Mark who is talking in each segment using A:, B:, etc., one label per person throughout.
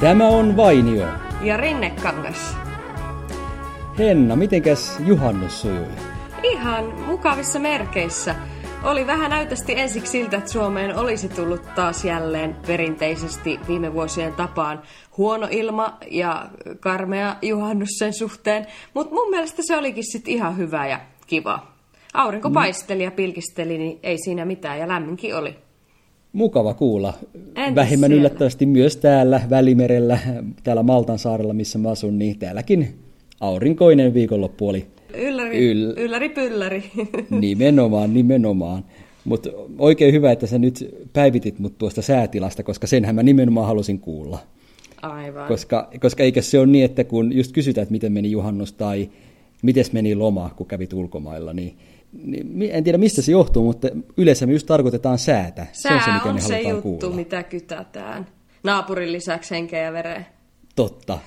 A: Tämä on Vainio.
B: Ja Rinnekangas.
A: Henna, mitenkäs juhannus sujui?
B: Ihan mukavissa merkeissä. Oli vähän näytästi ensiksi siltä, että Suomeen olisi tullut taas jälleen perinteisesti viime vuosien tapaan huono ilma ja karmea juhannus sen suhteen, mutta mun mielestä se olikin sitten ihan hyvä ja kiva. Aurinko paisteli ja pilkisteli, niin ei siinä mitään ja lämminkin oli.
A: Mukava kuulla.
B: Entäs
A: Vähemmän
B: siellä?
A: yllättävästi myös täällä Välimerellä, täällä Maltan saarella, missä mä asun, niin täälläkin aurinkoinen viikonloppu oli.
B: Ylläri,
A: Yl-
B: ylläri pylläri.
A: Nimenomaan, nimenomaan. Mutta oikein hyvä, että sä nyt päivitit mut tuosta säätilasta, koska senhän mä nimenomaan halusin kuulla.
B: Aivan.
A: Koska, koska eikö se ole niin, että kun just kysytään, että miten meni juhannus tai miten meni loma, kun kävit ulkomailla, niin, niin en tiedä mistä se johtuu, mutta yleensä me just tarkoitetaan säätä.
B: Sää
A: on se, mikä
B: on
A: me
B: se juttu,
A: kuulla.
B: mitä kytätään. Naapurin lisäksi henkeä ja vereen.
A: Totta.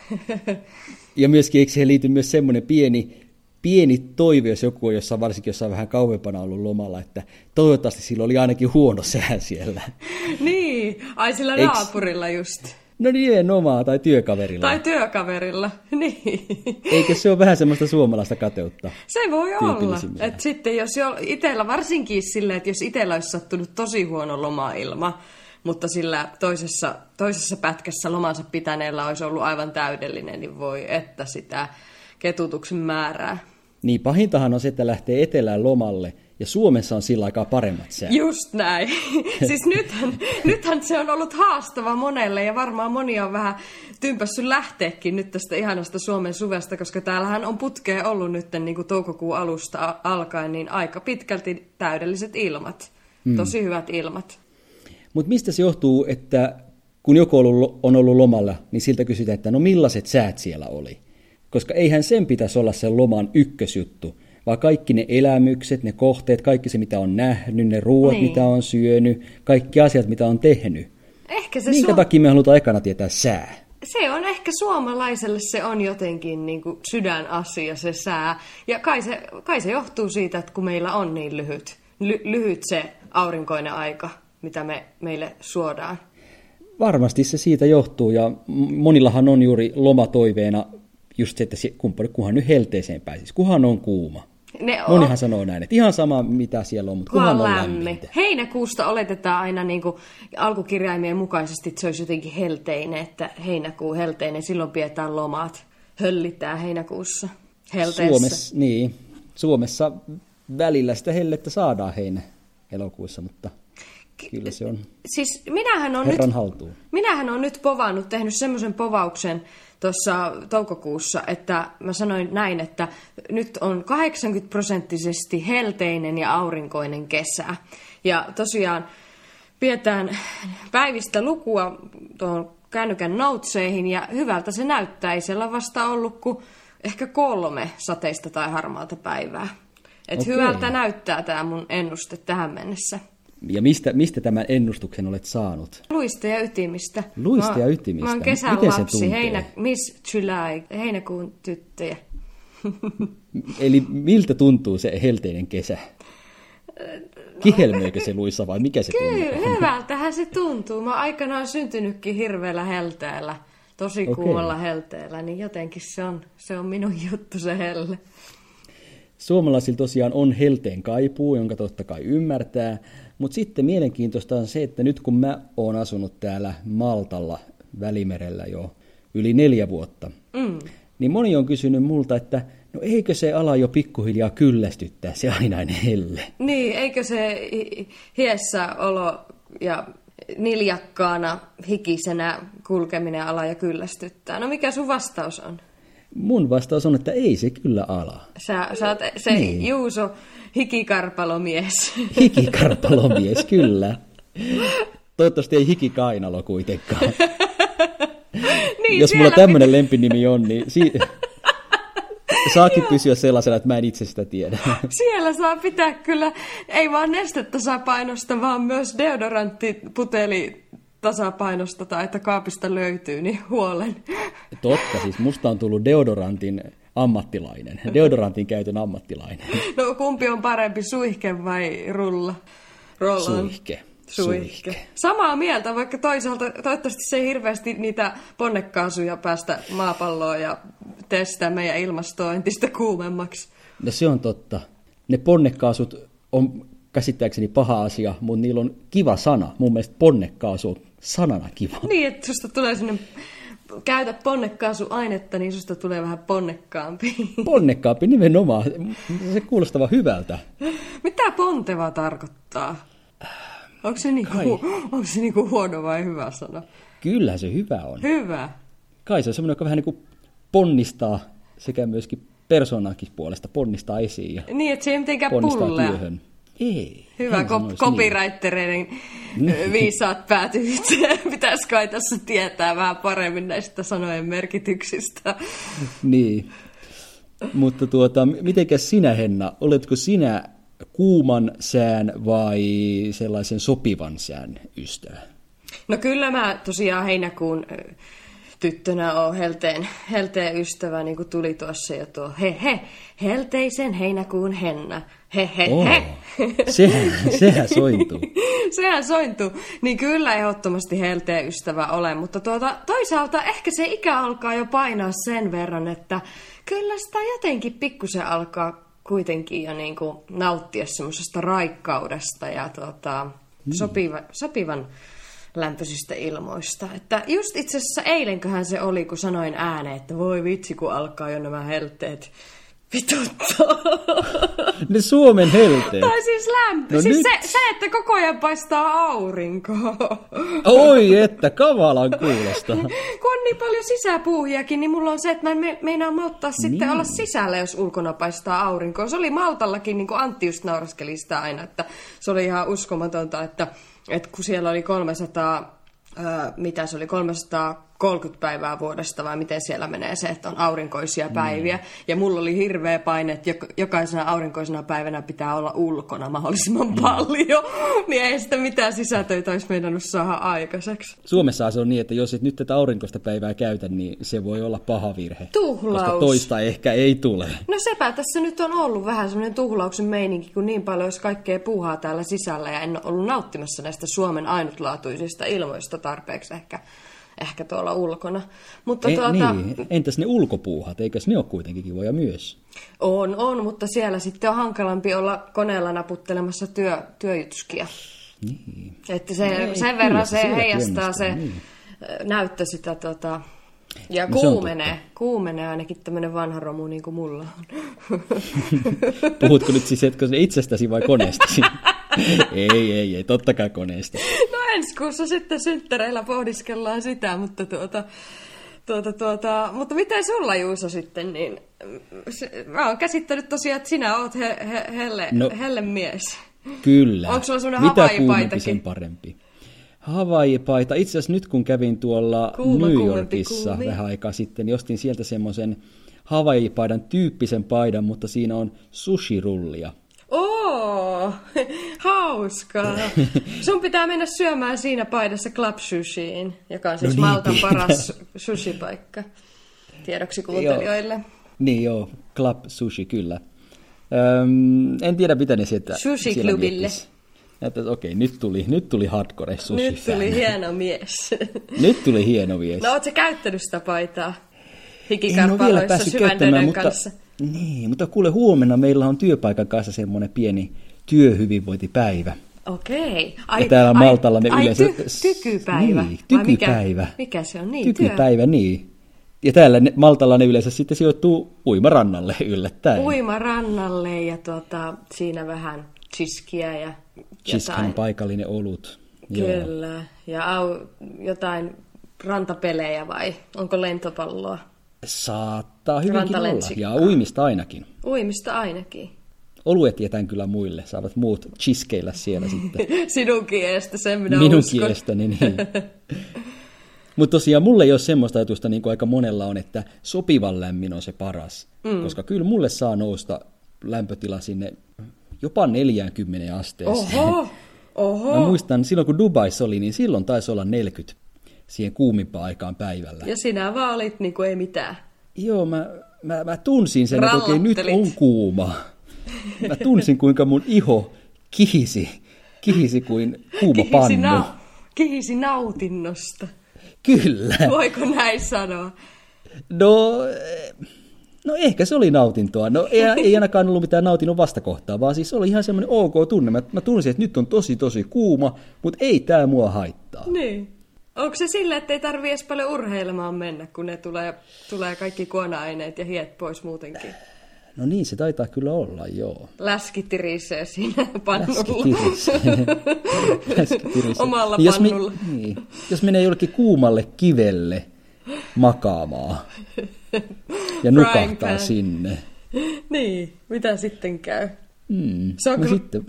A: Ja myöskin eikö siihen liity myös semmoinen pieni, pieni toive, jos joku on jossain, varsinkin jossain vähän kauempana ollut lomalla, että toivottavasti sillä oli ainakin huono sää siellä.
B: niin, ai sillä
A: Eiks-
B: naapurilla just.
A: No nimenomaan, tai työkaverilla.
B: Tai työkaverilla, niin.
A: Eikö se ole vähän semmoista suomalaista kateutta?
B: Se voi olla. Että sitten jos jo itellä, varsinkin sille, että jos itellä olisi sattunut tosi huono lomailma, mutta sillä toisessa, toisessa pätkässä lomansa pitäneellä olisi ollut aivan täydellinen, niin voi että sitä ketutuksen määrää.
A: Niin pahintahan on se, että lähtee etelään lomalle, ja Suomessa on sillä aikaa paremmat säät.
B: Just näin. siis nythän, nythän se on ollut haastava monelle ja varmaan moni on vähän tympässyt lähteekin nyt tästä ihanasta Suomen suvesta, koska täällähän on putkea ollut nyt niin kuin toukokuun alusta alkaen, niin aika pitkälti täydelliset ilmat. Mm. Tosi hyvät ilmat.
A: Mutta mistä se johtuu, että kun joku on ollut, on ollut lomalla, niin siltä kysytään, että no millaiset säät siellä oli? Koska eihän sen pitäisi olla sen loman ykkösjuttu, vaan kaikki ne elämykset, ne kohteet, kaikki se mitä on nähnyt, ne ruoat
B: Niin.
A: mitä on syönyt, kaikki asiat mitä on tehnyt.
B: Ehkä se,
A: Minkä
B: suom-
A: takia me halutaan ekana tietää sää?
B: se on ehkä suomalaiselle se on jotenkin niin kuin sydänasia se sää. Ja kai se, kai se johtuu siitä, että kun meillä on niin lyhyt, ly- lyhyt se aurinkoinen aika, mitä me, meille suodaan.
A: Varmasti se siitä johtuu ja monillahan on juuri lomatoiveena just se, että se kumppani, kunhan nyt helteeseen pääsisi, kunhan on kuuma.
B: Ne on,
A: Monihan sanoo näin, että ihan sama mitä siellä on, mutta kunhan
B: kunhan
A: on
B: lämmin.
A: lämmintä.
B: Heinäkuusta oletetaan aina niin kuin alkukirjaimien mukaisesti, että se olisi jotenkin helteinen, että heinäkuu helteinen, silloin pidetään lomat. Höllitään heinäkuussa helteessä.
A: Suomessa, niin, Suomessa välillä sitä hellettä saadaan heinä elokuussa, mutta kyllä se on
B: Siis minähän on
A: herran
B: nyt...
A: haltuun.
B: Minähän olen nyt povannut, tehnyt semmoisen povauksen tuossa toukokuussa, että mä sanoin näin, että nyt on 80 prosenttisesti helteinen ja aurinkoinen kesä. Ja tosiaan pidetään päivistä lukua tuohon kännykän noutseihin ja hyvältä se näyttää. Ei siellä vasta ollut kuin ehkä kolme sateista tai harmaalta päivää. Et
A: Okei.
B: hyvältä näyttää tämä mun ennuste tähän mennessä.
A: Ja mistä, mistä tämän ennustuksen olet saanut?
B: Luista ja ytimistä.
A: Luista
B: Mä-
A: ja ytimistä.
B: Mä oon kesän
A: Miten se
B: lapsi,
A: tuntee?
B: heinä, Miss July, heinäkuun tyttöjä.
A: Eli miltä tuntuu se helteinen kesä? Kihelmöikö se luissa vai mikä se tuntuu?
B: Kyllä, hyvältähän se tuntuu. Mä aikanaan syntynytkin hirveällä helteellä, tosi kuumalla helteellä, niin jotenkin se on, se on minun juttu se helle.
A: Suomalaisilla tosiaan on helteen kaipuu, jonka totta kai ymmärtää, mutta sitten mielenkiintoista on se, että nyt kun mä oon asunut täällä Maltalla Välimerellä jo yli neljä vuotta, mm. niin moni on kysynyt multa, että no eikö se ala jo pikkuhiljaa kyllästyttää se ainainen helle?
B: Niin, eikö se hi- hiessä olo ja niljakkaana, hikisenä kulkeminen ala ja kyllästyttää? No mikä sun vastaus on?
A: Mun vastaus on, että ei se kyllä ala.
B: Sä, sä oot se niin. Juuso hikikarpalomies.
A: Hikikarpalomies, kyllä. Toivottavasti ei hikikainalo kuitenkaan.
B: niin,
A: Jos mulla tämmöinen lempinimi on, niin si- saakin pysyä sellaisena, että mä en itse sitä tiedä.
B: Siellä saa pitää kyllä, ei vaan nestetasapainosta, vaan myös deodoranttiputeli tasapainosta tai että kaapista löytyy, niin huolen.
A: Totta, siis musta on tullut deodorantin ammattilainen, deodorantin käytön ammattilainen.
B: No kumpi on parempi, suihke vai rulla? Roll on.
A: Suihke.
B: Suihke. Samaa mieltä, vaikka toisaalta toivottavasti se ei hirveästi niitä ponnekaasuja päästä maapalloon ja testää meidän ilmastoa entistä kuumemmaksi.
A: No se on totta. Ne ponnekaasut on käsittääkseni paha asia, mutta niillä on kiva sana. Mun mielestä ponnekaasu on sanana kiva.
B: Niin, että susta tulee sinne käytä ponnekaasuainetta, niin susta tulee vähän ponnekkaampi.
A: Ponnekkaampi nimenomaan. Se kuulostaa hyvältä.
B: Mitä ponteva tarkoittaa? Onko se, niinku, onko se niinku huono vai hyvä sana?
A: Kyllä se hyvä on.
B: Hyvä.
A: Kai se on semmoinen, joka vähän niin kuin ponnistaa sekä myöskin persoonankin puolesta ponnistaa esiin ja
B: Niin, että se ei mitenkään
A: ponnistaa
B: pullea.
A: työhön. Ei.
B: Hyvä kop-
A: niin.
B: copywritereiden ö, viisaat päätyvit. Pitäisi kai tässä tietää vähän paremmin näistä sanojen merkityksistä.
A: Niin. Mutta tuota, mitenkäs sinä Henna, oletko sinä kuuman sään vai sellaisen sopivan sään ystävä?
B: No kyllä mä tosiaan heinäkuun tyttönä on helteen, helteen ystävä, niin kuin tuli tuossa jo tuo he he, helteisen heinäkuun henna. He he
A: Oh,
B: he.
A: sehän, sehän sointuu.
B: Sehän sointuu. Niin kyllä ehdottomasti helteen ystävä olen, mutta tuota, toisaalta ehkä se ikä alkaa jo painaa sen verran, että kyllä sitä jotenkin pikkusen alkaa kuitenkin jo niin kuin nauttia semmoisesta raikkaudesta ja tuota, sopiva, sopivan lämpöisistä ilmoista. Että just itse asiassa eilenköhän se oli, kun sanoin ääneen, että voi vitsi, kun alkaa jo nämä helteet vituttaa.
A: Ne Suomen helteet.
B: Tai siis lämpö.
A: No
B: siis
A: nyt.
B: se, se, että koko ajan paistaa aurinko.
A: Oi, että kavalan kuulosta.
B: Kun on niin paljon sisäpuuhiakin, niin mulla on se, että mä en me, meinaa malttaa sitten
A: Niin.
B: olla sisällä, jos ulkona paistaa aurinko. Se oli Maltallakin, niin kuin Antti just nauraskeli sitä aina, että se oli ihan uskomatonta, että, että kun siellä oli 300, ää, mitä se oli, 330 päivää vuodesta vai miten siellä menee se, että on aurinkoisia päiviä.
A: Niin.
B: Ja mulla oli hirveä paine, että jok- jokaisena aurinkoisena päivänä pitää olla ulkona
A: Mm.
B: mahdollisimman paljon. niin ei sitä mitään sisätöitä olisi meinannut saada aikaiseksi.
A: Suomessa se on niin, että jos et nyt tätä aurinkoista päivää käytä, niin se voi olla paha virhe.
B: Tuhlaus.
A: Koska toista ehkä ei tule.
B: No sepä tässä nyt on ollut vähän semmoinen tuhlauksen meininki, kun niin paljon olisi kaikkea puuhaa täällä sisällä ja en ole ollut nauttimassa näistä Suomen ainutlaatuisista ilmoista tarpeeksi ehkä, ehkä tuolla ulkona. Mutta
A: E,
B: tuota,
A: niin, entäs ne ulkopuuhat, eikös ne ole kuitenkin kivoja myös?
B: on, on, mutta siellä sitten on hankalampi olla koneella naputtelemassa työ, työjutskia.
A: Niin.
B: Että se,
A: Ei,
B: sen verran
A: se
B: heijastaa se
A: niin.
B: näyttö sitä tota, ja
A: No
B: kuumenee, kuumenee ainakin tämmöinen vanha romu niin kuin mulla on.
A: Puhutko nyt siis etkö se itsestäsi vai koneestasi? ei, ei, ei, totta kai koneesta.
B: No ensi kuussa sitten synttäreillä pohdiskellaan sitä, mutta tuota, tuota, tuota, mutta miten sulla Juuso sitten, niin se, mä oon käsittänyt tosiaan, että sinä oot he, he, helle, no. Helle mies.
A: Kyllä.
B: Onko sulla semmoinen
A: Mitä kuumempi, sen parempi. Hawaii-paita. Itse asiassa nyt kun kävin tuolla
B: Kuuma,
A: New
B: kuumempi
A: Yorkissa
B: kuumi.
A: vähän aikaa sitten, niin ostin sieltä semmoisen Hawaii-paidan tyyppisen paidan, mutta siinä on sushirullia.
B: Oo, hauskaa. Sun pitää mennä syömään siinä paidassa Club Sushiin, joka on siis
A: No niin,
B: Maltan
A: pitää.
B: paras sushipaikka. Tiedoksi kuuntelijoille.
A: Niin joo, Club Sushi, kyllä. Öm, en tiedä, mitä ne sieltä
B: Sushi-klubille.
A: okei, nyt tuli, nyt tuli hardcore sushi
B: Nyt tuli hieno mies.
A: Nyt tuli hieno mies.
B: No, oot sä käyttänyt sitä paitaa?
A: En ole vielä
B: Hikikarpaloissa
A: päässyt käyttämään, mutta,
B: kanssa.
A: niin, mutta kuule huomenna meillä on työpaikan kanssa semmoinen pieni työhyvinvointipäivä.
B: Okei.
A: Ja täällä Maltalla ne
B: ai,
A: yleensä...
B: Ty, tykypäivä.
A: Niin, tykypäivä.
B: Mikä, mikä se on? Niin,
A: Tykypäivä, niin. Ja täällä ne, Maltalla ne yleensä sitten sijoittuu uimarannalle yllättäen.
B: Työ. Uima rannalle ja tuota, siinä vähän chiskiä ja
A: Chiskan
B: jotain.
A: paikallinen olut. Joo.
B: Kyllä. Ja au, jotain rantapelejä vai onko lentopalloa?
A: Saattaa hyvinkin olla. Ja uimista ainakin.
B: Uimista ainakin.
A: Oluet jätän kyllä muille, saavat muut chiskeillä siellä sitten.
B: Sinunkin eestä, sen minä
A: Minun
B: uskon.
A: kielestäni, niin. Mutta tosiaan mulle ei ole semmoista ajatusta, niin kuin aika monella on, että sopivan lämmin on se paras. Mm. Koska kyllä mulle saa nousta lämpötila sinne jopa 40 asteeseen.
B: Oho, oho.
A: Mä muistan, silloin kun Dubaissa oli, niin silloin taisi olla 40 siihen kuumimpaan aikaan päivällä.
B: Ja sinä vaan olit niin kuin ei mitään.
A: Joo, mä, mä, mä tunsin sen, että okei, nyt on kuuma. Mä tunsin, kuinka mun iho kihisi, kihisi kuin kuuma
B: Kihisi,
A: pannu.
B: nau- kihisi nautinnosta.
A: Kyllä.
B: Voiko näin sanoa?
A: No, no ehkä se oli nautintoa. No ei, ei ainakaan ollut mitään nautinnon vastakohtaa, vaan siis oli ihan semmoinen ok tunne. Mä, mä tunsin, että nyt on tosi tosi kuuma, mutta ei tämä mua haittaa.
B: Niin. Onko se sille, että ei tarvi edes paljon urheilemaan mennä, kun ne tulee, tulee kaikki kuona-aineet ja hiet pois muutenkin?
A: No niin, se taitaa kyllä olla, joo.
B: Läski tirisee siinä pannulla.
A: Läskitiris. Läskitiris.
B: Omalla
A: jos, me,
B: pannulla.
A: niin, jos menee jollekin kuumalle kivelle makaamaan ja nukahtaa sinne.
B: niin, mitä sitten käy?
A: Mm.
B: Se on
A: no
B: kyllä-
A: sitten,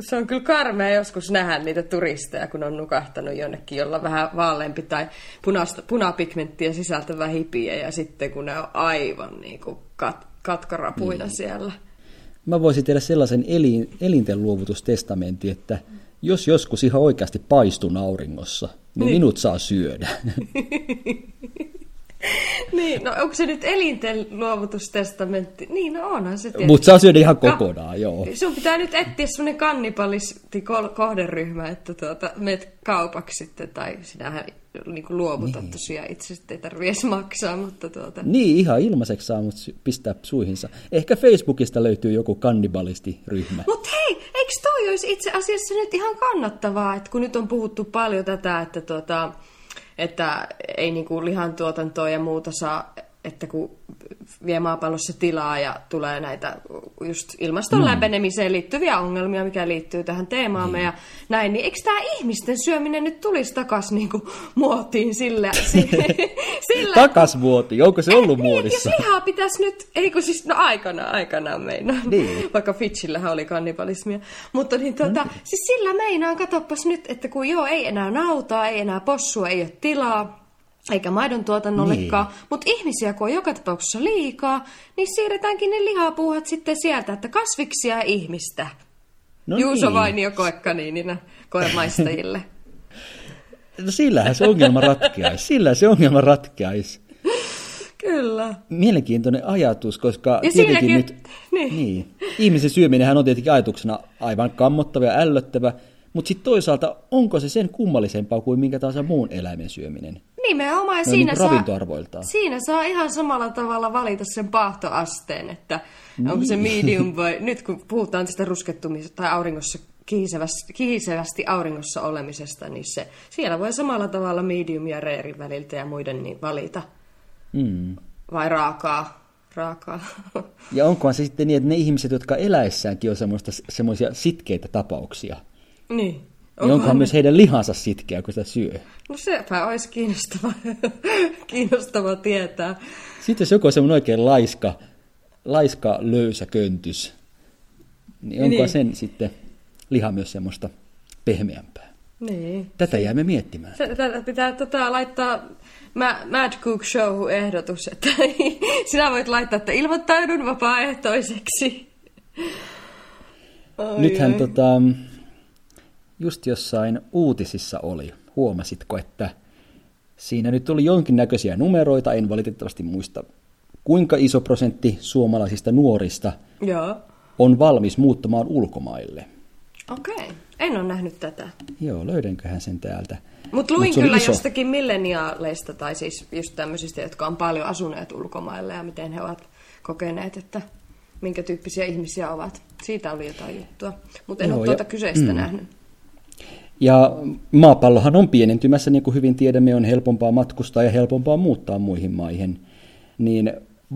B: Se on kyllä karmea joskus nähdä niitä turisteja, kun on nukahtanut jonnekin, jolla vähän vaaleampi tai punaista, punapigmenttiä sisältävä hipiä, ja sitten kun ne on aivan niin kuin kat, katkarapuina
A: Niin.
B: siellä.
A: mä voisin tehdä sellaisen elin, elinten luovutustestamentin, että jos joskus ihan oikeasti paistun auringossa, niin,
B: Niin.
A: niin. minut saa syödä.
B: Niin, no onko se nyt elinten luovutustestamentti? Niin, no onhan se tietysti.
A: Mutta saa syödä ihan kokonaan, joo.
B: Sun pitää nyt etsiä semmoinen kannibalisti kohderyhmä, että tuota, meet kaupaksi sitten, tai sinähän niin kuin luovutat niin. tosiaan itse, sitten ei tarvitse maksaa, mutta tuota...
A: Niin, ihan ilmaiseksi saa mut sy- pistää suihinsa. Ehkä Facebookista löytyy joku kannibalistiryhmä.
B: Mutta hei, eikö toi olisi itse asiassa nyt ihan kannattavaa, että kun nyt on puhuttu paljon tätä, että, tuota, että ei niinku lihantuotantoa ja muuta saa, että kun vie maapallossa tilaa ja tulee näitä just ilmaston mm. lämpenemiseen liittyviä ongelmia, mikä liittyy tähän teemaamme ja näin, niin eikö tämä ihmisten syöminen nyt tulisi takaisin niinku muotiin sillä, sillä,
A: Takas vuoti, onko se ollut
B: niin, että
A: muodissa?
B: jos lihaa pitäisi nyt, ei kun siis, no aikana, aikanaan meinaan,
A: Niin.
B: vaikka Fitchillähän oli kannibalismia, mutta niin tota,
A: Mm.
B: siis sillä meinaan, katoppas nyt, että kun joo, ei enää nautaa, ei enää possua, ei ole tilaa, eikä maidon tuotannollekaan, niin. mutta ihmisiä kun on joka tapauksessa liikaa, niin siirretäänkin ne lihapuuhat sitten sieltä, että kasviksia ihmistä.
A: No
B: Juuso
A: niin.
B: Vainio koekaniinina koemaistajille.
A: No sillähän se ongelma ratkeaisi. Sillä se ongelma ratkeaisi.
B: Kyllä.
A: Mielenkiintoinen ajatus, koska
B: Ja
A: tietenkin
B: siinäkin,
A: nyt...
B: niin.
A: Niin. Ihmisen syöminenhän on tietenkin ajatuksena aivan kammottava ja ällöttävä, mutta sitten toisaalta onko se sen kummallisempaa kuin minkä tahansa muun eläimen syöminen?
B: Nimenomaan,
A: No,
B: siinä,
A: niin
B: saa, siinä saa ihan samalla tavalla valita sen paahtoasteen, että niin. onko se medium vai... Nyt kun puhutaan tästä ruskettumisesta tai auringossa kihisevästi, kihisevästi auringossa olemisesta, niin se, siellä voi samalla tavalla medium ja rare väliltä ja muiden niin valita.
A: Mm.
B: Vai raakaa? Raakaa.
A: Ja onkohan se sitten niin, että ne ihmiset, jotka eläessäänkin on semmoista, semmoisia sitkeitä tapauksia,
B: niin.
A: Niin onkohan myös heidän lihansa sitkeä, kun sitä syö?
B: No sepä olisi kiinnostava, kiinnostava tietää.
A: Sitten jos joku on semmoinen oikein laiska, laiska löysä köntys, niin onko
B: Niin.
A: sen sitten liha myös semmoista pehmeämpää?
B: Niin.
A: Tätä jäämme miettimään.
B: Tätä pitää tota, laittaa Ma- Mad Cook Show ehdotus, että sinä voit laittaa, että ilmoittaudun vapaaehtoiseksi. Oi,
A: Nythän
B: oi.
A: tota, just jossain uutisissa oli, huomasitko, että siinä nyt oli jonkinnäköisiä numeroita, en valitettavasti muista kuinka iso prosentti suomalaisista nuorista
B: Joo,
A: on valmis muuttamaan ulkomaille.
B: okei. Okay. En ole nähnyt tätä.
A: Joo, löydänköhän sen täältä.
B: Mutta luin
A: Mut
B: kyllä
A: iso.
B: jostakin milleniaaleista, tai siis just tämmöisistä, jotka on paljon asuneet ulkomailla ja miten he ovat kokeneet, että minkä tyyppisiä ihmisiä ovat. Siitä oli jotain juttua, mutta en
A: Joo,
B: ole
A: ja-
B: tuota kyseistä
A: mm.
B: nähnyt.
A: Ja maapallohan on pienentymässä, niin kuin hyvin tiedämme, on helpompaa matkustaa ja helpompaa muuttaa muihin maihin. Niin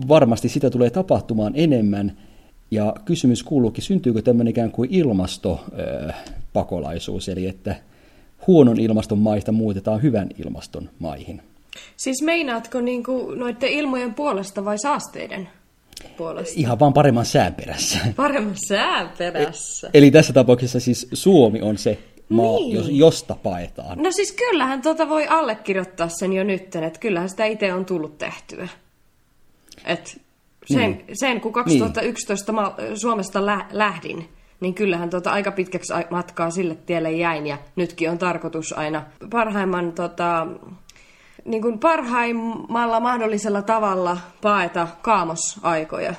A: varmasti sitä tulee tapahtumaan enemmän. Ja kysymys kuuluukin, syntyykö tämmöinen ikään kuin ilmastopakolaisuus, eli että huonon ilmaston maista muutetaan hyvän ilmaston maihin.
B: Siis meinaatko niinku noiden ilmojen puolesta vai saasteiden puolesta?
A: Ihan vaan paremman sään perässä.
B: Paremman sään perässä.
A: Eli tässä tapauksessa siis Suomi on se maa,
B: Niin.
A: jos- josta paetaan.
B: No siis kyllähän tuota voi allekirjoittaa sen jo nytten, että kyllähän sitä itse on tullut tehtyä. Et sen,
A: Niin.
B: sen kun 2011 ma- Suomesta lä- lähdin, niin kyllähän tuota aika pitkäksi matkaa sille tielle jäin ja nytkin on tarkoitus aina parhaimman tota, niin kuin parhaimmalla mahdollisella tavalla paeta kaamosaikoja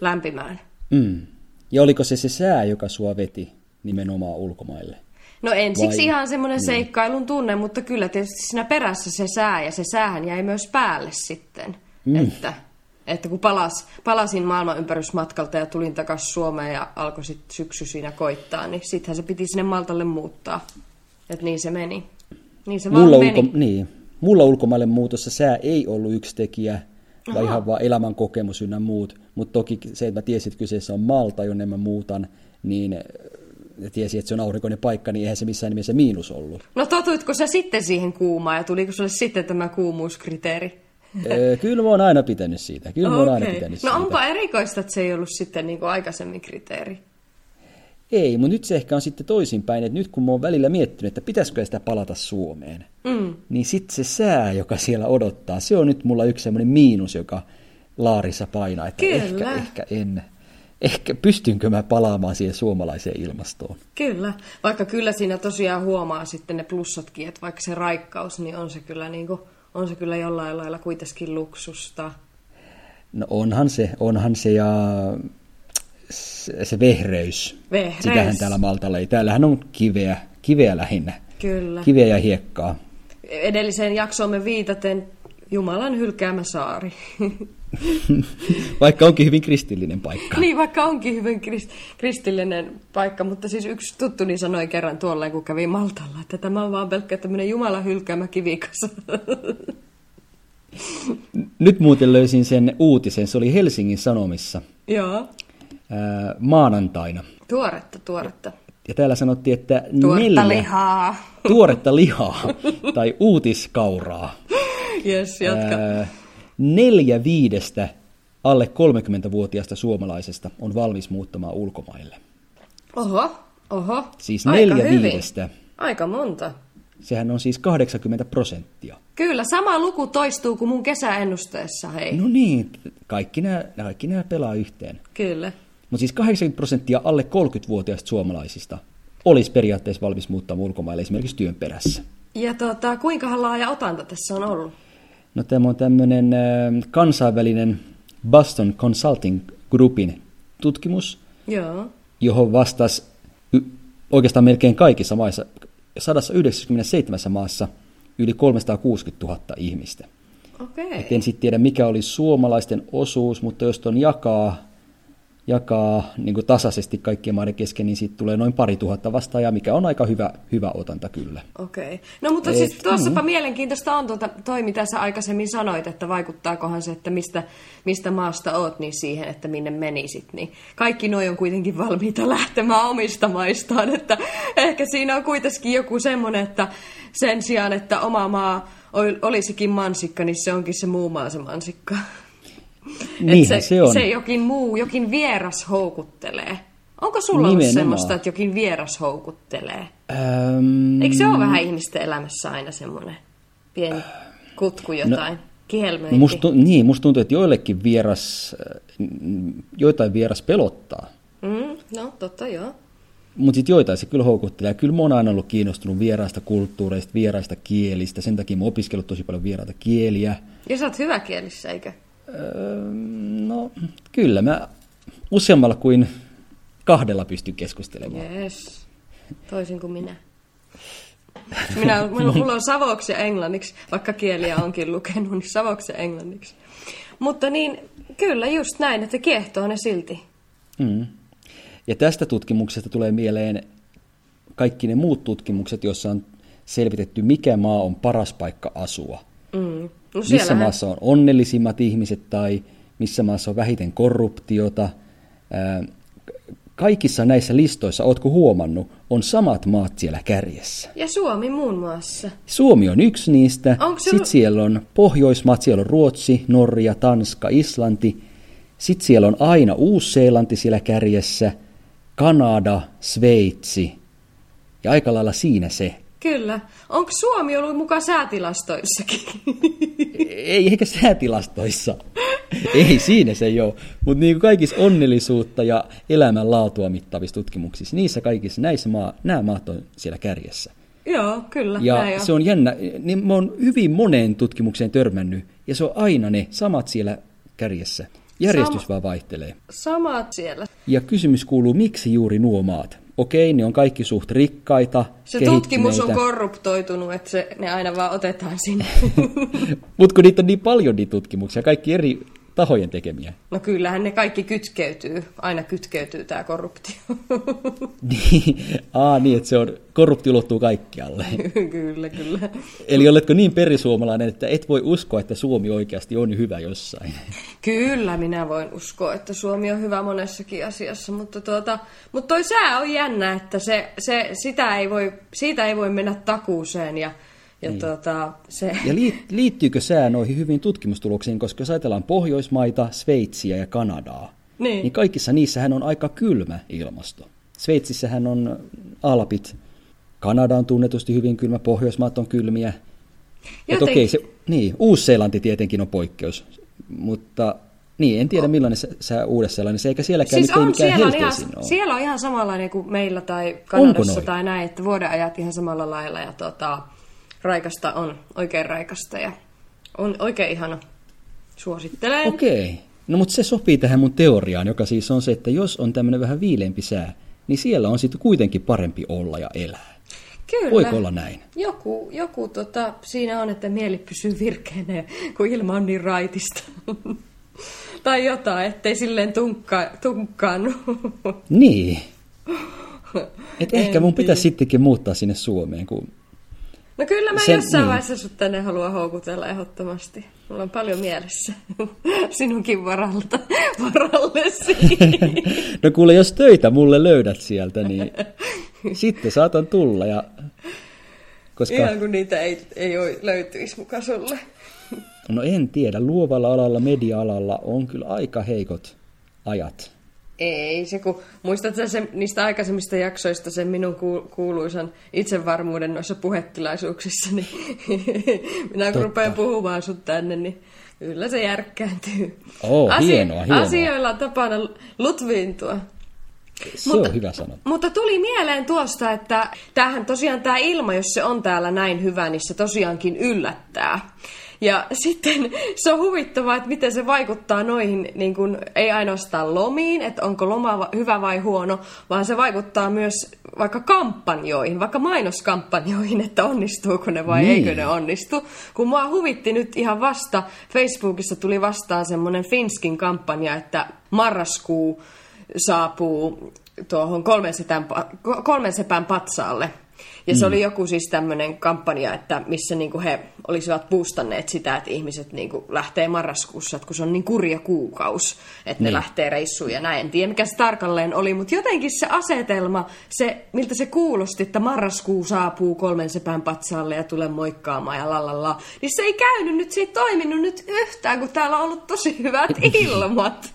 B: lämpimään.
A: Mm. Ja oliko se se sää, joka sua veti nimenomaan ulkomaille?
B: No ensiksi
A: Vai-
B: ihan semmoinen seikkailun tunne, mutta kyllä tietysti siinä perässä se sää, ja se säähän jäi myös päälle sitten. Mm. Että, että kun palas, palasin maailman ympärysmatkalta ja tulin takaisin Suomeen ja alkoi sitten syksy siinä koittaa, niin sittenhän se piti sinne Maltalle muuttaa. Että niin se meni. Niin se
A: Mulla,
B: vaan meni.
A: ulko, niin, mulla ulkomaille muutossa sää ei ollut yksi tekijä, vaan ihan vaan elämän kokemus ynnä muut. Mutta toki se, että mä tiesin, että kyseessä on Malta, jonne mä muutan, niin ja tiesin, että se on aurinkoinen paikka, niin eihän se missään nimessä miinus ollut.
B: No totuitko sä sitten siihen kuumaan ja tuliko sulle sitten tämä kuumuuskriteeri?
A: Öö, kyllä mä oon aina pitänyt siitä. Kyllä mä oon aina pitänyt
B: No
A: siitä.
B: onpa erikoista, että se ei ollut sitten niin kuin aikaisemmin kriteeri.
A: Ei, mutta nyt se ehkä on sitten toisinpäin, että nyt kun mä oon välillä miettinyt, että pitäisikö sitä palata Suomeen,
B: Mm.
A: niin sitten se sää, joka siellä odottaa, se on nyt mulla yksi semmoinen miinus, joka laarissa painaa, että
B: Kyllä.
A: ehkä, ehkä en, ehkä pystynkö mä palaamaan siihen suomalaiseen ilmastoon.
B: Kyllä, vaikka kyllä siinä tosiaan huomaa sitten ne plussatkin, että vaikka se raikkaus, niin on se kyllä, niin kuin, on se kyllä jollain lailla kuitenkin luksusta.
A: No onhan se, onhan se ja se, vehreys.
B: Vehreys.
A: Sitähän täällä Maltalla ei. Täällähän on kiveä, kiveä lähinnä.
B: Kyllä.
A: Kiveä ja hiekkaa.
B: Edelliseen jaksoomme viitaten Jumalan hylkäämä saari.
A: Vaikka onkin hyvin kristillinen paikka.
B: niin, vaikka onkin hyvin krist- kristillinen paikka, mutta siis yksi tuttuni sanoi kerran tuolla, kun kävi Maltalla, että tämä on vaan pelkkä tämmöinen Jumalan hylkäämä kivikas.
A: Nyt muuten löysin sen uutisen, se oli Helsingin Sanomissa
B: Joo.
A: ää, maanantaina.
B: Tuoretta, tuoretta.
A: Ja täällä sanottiin, että
B: Tuoretta
A: neljä
B: lihaa.
A: tuoretta lihaa tai uutiskauraa.
B: Jes, jatka.
A: Ää, neljä viidestä alle 30-vuotiaasta suomalaisesta on valmis muuttamaan ulkomaille.
B: Oho, oho.
A: Siis
B: Aika
A: neljä
B: hyvin.
A: viidestä.
B: Aika monta.
A: Sehän on siis 80 prosenttia.
B: Kyllä, sama luku toistuu kuin mun kesäennusteessa, hei.
A: No niin, kaikki nämä, kaikki nämä pelaa yhteen.
B: Kyllä.
A: Mutta siis 80 prosenttia alle 30-vuotiaista suomalaisista olisi periaatteessa valmis muuttamaan ulkomaille esimerkiksi työn perässä.
B: Ja tota, kuinka laaja otanta tässä on ollut?
A: No tämä on tämmöinen kansainvälinen Boston Consulting Groupin tutkimus,
B: Joo.
A: johon vastasi oikeastaan melkein kaikissa maissa, 197 maassa yli 360 000 ihmistä.
B: Okei.
A: Et en sitten tiedä, mikä oli suomalaisten osuus, mutta jos ton jakaa, jakaa niin kuin tasaisesti kaikkien maiden kesken, niin siitä tulee noin pari tuhatta vastaajaa, mikä on aika hyvä, hyvä otanta kyllä.
B: Okei. No mutta
A: Et-
B: siis tuossapa mielenkiintoista on tuota, toi, mitä sä aikaisemmin sanoit, että vaikuttaakohan se, että mistä, mistä maasta oot, niin siihen, että minne menisit. Niin kaikki noi on kuitenkin valmiita lähtemään omista maistaan, että ehkä siinä on kuitenkin joku semmoinen, että sen sijaan, että oma maa ol- olisikin mansikka, niin se onkin se muu maa se mansikka. Et
A: Niinhän se on.
B: Se jokin muu, jokin vieras houkuttelee. Onko sulla ollut
A: Nimenomaan.
B: semmoista, että jokin vieras houkuttelee?
A: Öm,
B: Eikö se ole vähän ihmisten elämässä aina semmoinen pieni kutku jotain? No, Kihelmöinti.
A: no musta, tu- niin, musta tuntuu, että joillekin vieras, äh, joitain vieras pelottaa,
B: mm, no, totta joo.
A: mutta sitten joitain se kyllä houkuttelee. Kyllä mä oon aina ollut kiinnostunut vieraista kulttuureista, vieraista kielistä, sen takia mä oon opiskellut tosi paljon vieraita kieliä.
B: Ja sä oot hyvä kielissä, eikö?
A: Öö, no, kyllä mä useammalla kuin kahdella pystyn keskustelemaan.
B: Yes. Toisin kuin minä. Minä, mulla, mulla on savoksi ja englanniksi, vaikka kieliä onkin lukenut, niin savoksi ja englanniksi. Mutta niin, kyllä just näin, että kiehtoo ne silti.
A: Mm. Ja tästä tutkimuksesta tulee mieleen kaikki ne muut tutkimukset, joissa on selvitetty, mikä maa on paras paikka asua.
B: Mm. No
A: missä maassa on onnellisimmat ihmiset tai missä maassa on vähiten korruptiota. Kaikissa näissä listoissa, ootko huomannut, on samat maat siellä kärjessä.
B: Ja Suomi muun muassa.
A: Suomi on yksi niistä.
B: Onko se-
A: Sitten siellä on Pohjoismaat, siellä on Ruotsi, Norja, Tanska, Islanti. Sitten siellä on aina Uus-Seelanti siellä kärjessä, Kanada, Sveitsi. Ja aika lailla siinä se.
B: Kyllä. Onko Suomi ollut mukaan säätilastoissakin?
A: Ei eikä säätilastoissa. Ei siinä se ei ole. Mutta niin kaikissa onnellisuutta ja elämänlaatua mittaavissa tutkimuksissa, niissä kaikissa, näissä maa, nämä maat on siellä kärjessä.
B: Joo, kyllä.
A: Ja
B: näin
A: se on jännä, niin mä oon hyvin moneen tutkimukseen törmännyt, ja se on aina ne samat siellä kärjessä. Järjestys
B: Sama-
A: vaan vaihtelee.
B: Samat siellä.
A: Ja kysymys kuuluu, miksi juuri nuo maat? Okei, ne on kaikki suht rikkaita,
B: Se tutkimus on korruptoitunut, että se, ne aina vaan otetaan sinne.
A: Mutta kun niitä on niin paljon niitä tutkimuksia, kaikki eri tahojen tekemiä.
B: No kyllähän ne kaikki kytkeytyy, aina kytkeytyy tämä korruptio.
A: niin, Aa, niin, että se on, korruptio ulottuu kaikkialle.
B: kyllä, kyllä.
A: Eli oletko niin perisuomalainen, että et voi uskoa, että Suomi oikeasti on hyvä jossain?
B: Kyllä, minä voin uskoa, että Suomi on hyvä monessakin asiassa, mutta, tuota, mutta toi sää on jännä, että se, se, sitä ei voi, siitä ei voi mennä takuuseen ja ja, niin. tuota, se...
A: ja liittyykö sää noihin hyvin tutkimustuloksiin, koska jos ajatellaan Pohjoismaita, Sveitsiä ja Kanadaa, niin, niin kaikissa niissähän on aika kylmä ilmasto. Sveitsissähän on alpit, Kanada on tunnetusti hyvin kylmä, Pohjoismaat on kylmiä. Joten... okei, se, niin, Uus-Seelanti tietenkin on poikkeus, mutta niin, en tiedä millainen Uudessa-Seelannissa, se eikä sielläkään siis on, siellä on, ihan,
B: ole. siellä on ihan samanlainen kuin meillä tai Kanadassa tai näin, että vuodenajat ihan samalla lailla ja tota, raikasta on oikein raikasta ja on oikein ihana. Suosittelen.
A: Okei. No mutta se sopii tähän mun teoriaan, joka siis on se, että jos on tämmöinen vähän viileämpi sää, niin siellä on sitten kuitenkin parempi olla ja elää.
B: Kyllä.
A: Voiko olla näin?
B: Joku, joku tota, siinä on, että mieli pysyy virkeänä, kun ilma on niin raitista. tai jotain, ettei silleen tunkka, tunkkaannu.
A: niin. Et ehkä mun pitäisi sittenkin muuttaa sinne Suomeen, kun
B: No kyllä mä Sen, jossain niin. vaiheessa sut tänne haluan houkutella ehdottomasti. Mulla on paljon mielessä sinunkin varalta, varallesi.
A: no kuule, jos töitä mulle löydät sieltä, niin sitten saatan tulla. Ja...
B: Koska... Ihan kun niitä ei, ei ole, löytyisi muka sulle.
A: No en tiedä. Luovalla alalla, media-alalla on kyllä aika heikot ajat.
B: Ei, se kun, muistatko se niistä aikaisemmista jaksoista sen minun kuuluisan itsevarmuuden noissa puhetilaisuuksissa, niin minä kun Totta. rupean puhumaan sun tänne, niin kyllä se järkkääntyy.
A: Oh, Asi- hienoa, hienoa.
B: Asioilla on tapana lutviintua.
A: Se mutta, on hyvä sanoa.
B: Mutta tuli mieleen tuosta, että tämähän tosiaan tämä ilma, jos se on täällä näin hyvä, niin se tosiaankin yllättää. Ja sitten se on huvittavaa, että miten se vaikuttaa noihin, niin kuin, ei ainoastaan lomiin, että onko loma hyvä vai huono, vaan se vaikuttaa myös vaikka kampanjoihin, vaikka mainoskampanjoihin, että onnistuuko ne vai niin. eikö ne onnistu. Kun mua huvitti nyt ihan vasta, Facebookissa tuli vastaan semmoinen Finskin kampanja, että marraskuu saapuu tuohon kolmen, setän, kolmen sepän patsaalle ja se mm. oli joku siis tämmöinen kampanja, että missä niinku he olisivat boostanneet sitä, että ihmiset niinku lähtee marraskuussa, että kun se on niin kurja kuukaus, että niin. ne lähtee reissuun ja näin. En tiedä, mikä se tarkalleen oli, mutta jotenkin se asetelma, se, miltä se kuulosti, että marraskuu saapuu kolmen sepän patsaalle ja tulee moikkaamaan ja lalala, niin se ei käynyt nyt, se ei toiminut nyt yhtään, kun täällä on ollut tosi hyvät ilmat.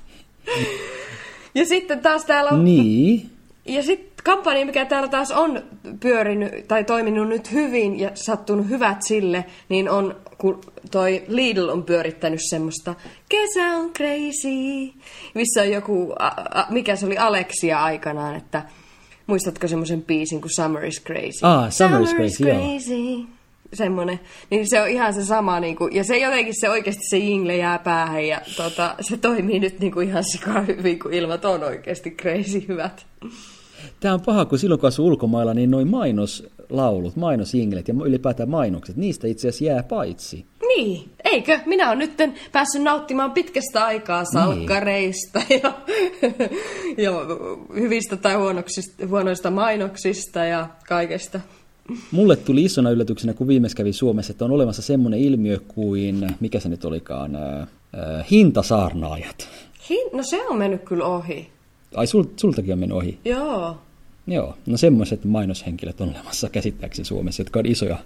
B: ja sitten taas täällä on...
A: Niin.
B: Ja sitten kampanja, mikä täällä taas on pyörinyt tai toiminut nyt hyvin ja sattunut hyvät sille, niin on, kun toi Lidl on pyörittänyt semmoista Kesä on crazy, missä on joku, a, a, mikä se oli Alexia aikanaan, että muistatko semmoisen biisin kuin Summer is Crazy?
A: Ah, Summer, Summer is Crazy,
B: crazy. Semmoinen. Niin se on ihan se sama, niin kuin, ja se jotenkin se oikeasti se jingle jää päähän, ja tota, se toimii nyt niin kuin ihan sikaa hyvin, kun ilmat on oikeasti crazy hyvät.
A: Tämä on paha, kun silloin kun asuu ulkomailla, niin noin mainoslaulut, mainosinglet ja ylipäätään mainokset, niistä itse asiassa jää paitsi.
B: Niin, eikö? Minä olen nyt päässyt nauttimaan pitkästä aikaa niin. salkkareista niin. ja, ja hyvistä tai huonoista mainoksista ja kaikesta.
A: Mulle tuli isona yllätyksenä, kun viimeis kävi Suomessa, että on olemassa semmoinen ilmiö kuin, mikä se nyt olikaan, äh, äh, hintasaarnaajat.
B: Hin- no se on mennyt kyllä ohi.
A: Ai sul, sultakin on mennyt ohi?
B: Joo.
A: Joo, no semmoiset mainoshenkilöt on olemassa käsittääkseni Suomessa, jotka on isoja,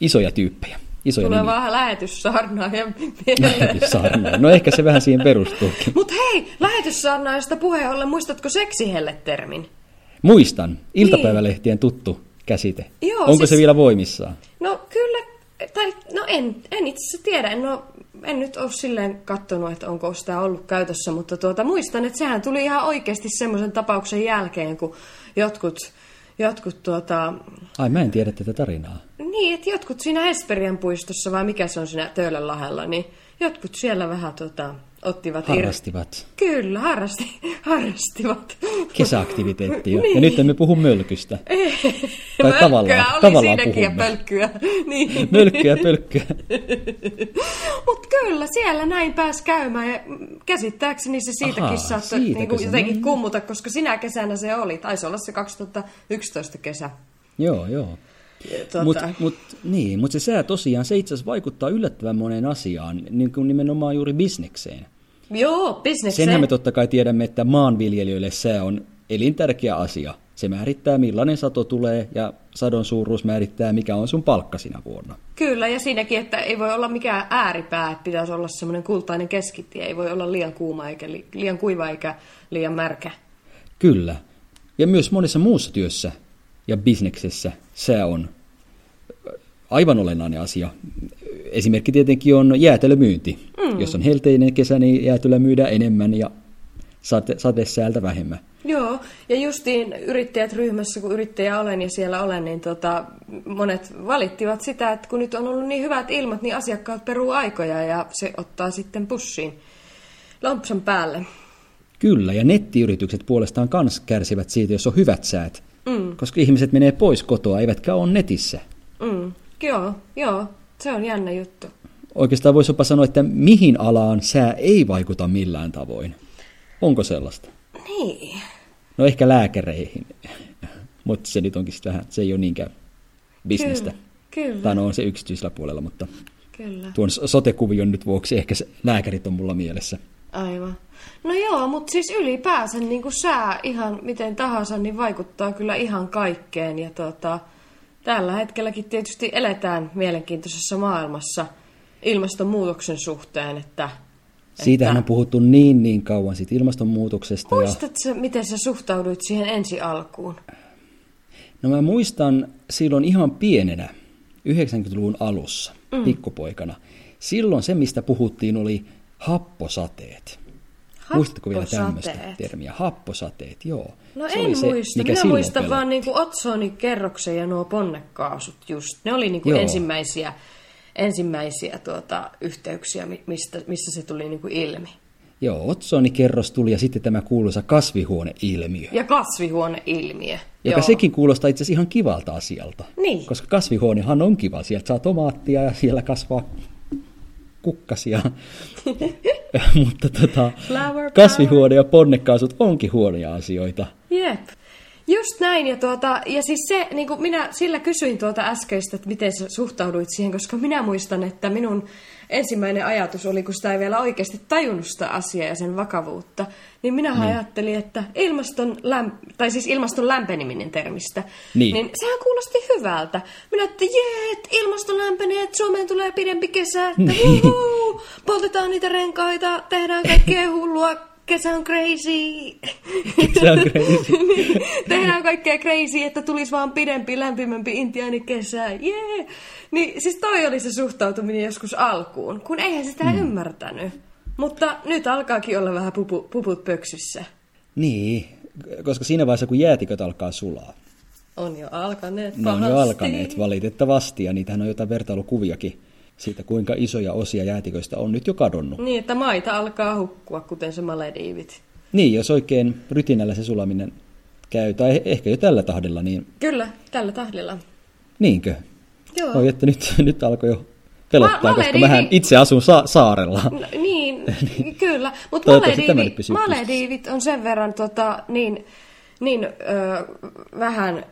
A: isoja tyyppejä. Isoja
B: Tulee nimiä. vähän lähetyssaarnaaja
A: Lähetyssaarnaaja. No ehkä se vähän siihen perustuukin.
B: Mutta hei, lähetyssaarnaajasta puheen ollen, muistatko seksihelle-termin?
A: Muistan. Iltapäivälehtien tuttu käsite. Joo, Onko siis... se vielä voimissaan?
B: No kyllä, tai no en, en itse asiassa tiedä. En ole en nyt ole silleen katsonut, että onko sitä ollut käytössä, mutta tuota, muistan, että sehän tuli ihan oikeasti semmoisen tapauksen jälkeen, kun jotkut, jotkut tuota...
A: Ai, mä en tiedä tätä tarinaa.
B: Niin, että jotkut siinä Esperien puistossa, vai mikä se on siinä Töölönlahdella, niin jotkut siellä vähän tota, ottivat
A: Harrastivat.
B: Ir... Kyllä, harrasti, harrastivat.
A: Kesäaktiviteettia. niin. Ja nyt emme puhu mölkystä. tai tavallaan,
B: oli
A: tavallaan
B: siinäkin
A: puhumme.
B: ja pölkkyä. Niin.
A: Mölkkyä, pölkkyä.
B: Mutta kyllä, siellä näin pääs käymään ja käsittääkseni se siitäkin
A: Ahaa,
B: saattoi
A: siitäkö
B: niinku
A: se-
B: jotenkin kummuta, koska sinä kesänä se oli. Taisi olla se 2011 kesä.
A: joo, joo.
B: Tuota,
A: Mutta mut, niin, mut se sää tosiaan, se itse asiassa vaikuttaa yllättävän moneen asiaan, niin kuin nimenomaan juuri bisnekseen.
B: Joo, bisnekseen.
A: Senhän me totta kai tiedämme, että maanviljelijöille sää on elintärkeä asia. Se määrittää, millainen sato tulee, ja sadon suuruus määrittää, mikä on sun palkka sinä vuonna.
B: Kyllä, ja siinäkin, että ei voi olla mikään ääripää, että pitäisi olla semmoinen kultainen keskitie. Ei voi olla liian kuuma, eikä li- liian kuiva, eikä liian märkä.
A: Kyllä. Ja myös monessa muussa työssä ja bisneksessä sää on aivan olennainen asia. Esimerkki tietenkin on jäätelömyynti. Mm. Jos on helteinen kesä, niin jäätelöä myydään enemmän ja sate, satesäältä vähemmän.
B: Joo, ja justiin yrittäjät ryhmässä, kun yrittäjä olen ja siellä olen, niin tota, monet valittivat sitä, että kun nyt on ollut niin hyvät ilmat, niin asiakkaat peruu aikoja ja se ottaa sitten pussiin lompsan päälle.
A: Kyllä, ja nettiyritykset puolestaan kans kärsivät siitä, jos on hyvät säät. Mm. Koska ihmiset menee pois kotoa, eivätkä ole netissä.
B: Mm, joo, joo, se on jännä juttu.
A: Oikeastaan voisi jopa sanoa, että mihin alaan sää ei vaikuta millään tavoin. Onko sellaista?
B: Niin.
A: No ehkä lääkäreihin, mutta se nyt onkin vähän, se ei ole niinkään bisnestä.
B: Kyllä, kyllä,
A: Tai no on se yksityisellä puolella, mutta
B: kyllä.
A: tuon sotekuvion nyt vuoksi ehkä se, lääkärit on mulla mielessä.
B: Aivan. No joo, mutta siis ylipäänsä niin kuin sää ihan miten tahansa, niin vaikuttaa kyllä ihan kaikkeen. Ja tota, tällä hetkelläkin tietysti eletään mielenkiintoisessa maailmassa ilmastonmuutoksen suhteen, että...
A: Siitähän
B: että,
A: on puhuttu niin niin kauan siitä ilmastonmuutoksesta. Ja,
B: Muistatko, miten sä suhtauduit siihen ensi alkuun?
A: no mä muistan silloin ihan pienenä, 90-luvun alussa, mm. pikkupoikana. Silloin se, mistä puhuttiin, oli happosateet. Muistatko vielä tämmöistä
B: Happosateet.
A: termiä? Happosateet, joo.
B: No
A: se
B: en
A: se,
B: muista.
A: mikä
B: Minä muistan
A: pelotti.
B: vaan niinku otsonikerroksen ja nuo ponnekaasut just. Ne oli niinku
A: Joo.
B: ensimmäisiä, ensimmäisiä tuota, yhteyksiä, mi- mistä, missä se tuli niinku ilmi.
A: Joo, otsonikerros tuli ja sitten tämä kuuluisa kasvihuoneilmiö.
B: Ja kasvihuoneilmiö.
A: Joka
B: Joo.
A: sekin kuulostaa itse asiassa ihan kivalta asialta.
B: Niin.
A: Koska kasvihuonehan on kiva. Sieltä saa tomaattia ja siellä kasvaa kukkasia. Mutta tota, kasvihuone ja ponnekaasut onkin huonoja asioita.
B: Jep. Just näin, ja, tuota, ja siis se, niin kuin minä sillä kysyin tuota äskeistä, että miten sä suhtauduit siihen, koska minä muistan, että minun ensimmäinen ajatus oli, kun sitä ei vielä oikeasti tajunnut sitä asiaa ja sen vakavuutta, niin minä niin. ajattelin, että ilmaston, lämp- tai siis ilmaston lämpeneminen termistä,
A: Niin.
B: niin sehän kuulosti hyvältä. Minä että jee, että ilmasto lämpenee, että Suomeen tulee pidempi kesä, että
A: Niin.
B: poltetaan niitä renkaita, tehdään kaikkea hullua, kesä on crazy.
A: Se on crazy.
B: Niin, Tehdään kaikkea crazy, että tulisi vaan pidempi, lämpimämpi intiaanikesä. Jee! Yeah. Niin siis toi oli se suhtautuminen joskus alkuun, kun eihän sitä mm. ymmärtänyt. Mutta nyt alkaakin olla vähän pupu, puput pöksyssä.
A: Niin, koska siinä vaiheessa kun jäätiköt alkaa sulaa,
B: On jo alkaneet
A: ne on jo
B: pahasti.
A: alkaneet valitettavasti ja niitähän on jotain vertailukuviakin siitä, kuinka isoja osia jäätiköistä on nyt jo kadonnut.
B: Niin, että maita alkaa hukkua, kuten se Malediivit.
A: Niin, jos oikein rytinällä se sulaminen käy, tai ehkä jo tällä tahdilla, niin
B: Kyllä, tällä tahdilla.
A: niinkö?
B: Joo.
A: Oi, että nyt, nyt alkoi jo pelottaa,
B: Ma-
A: koska
B: Malediivi-
A: mähän itse asun sa- saarella.
B: No, niin, kyllä. Mutta
A: nyt
B: Malediivit, on sen verran tota, niin, niin ö, vähän,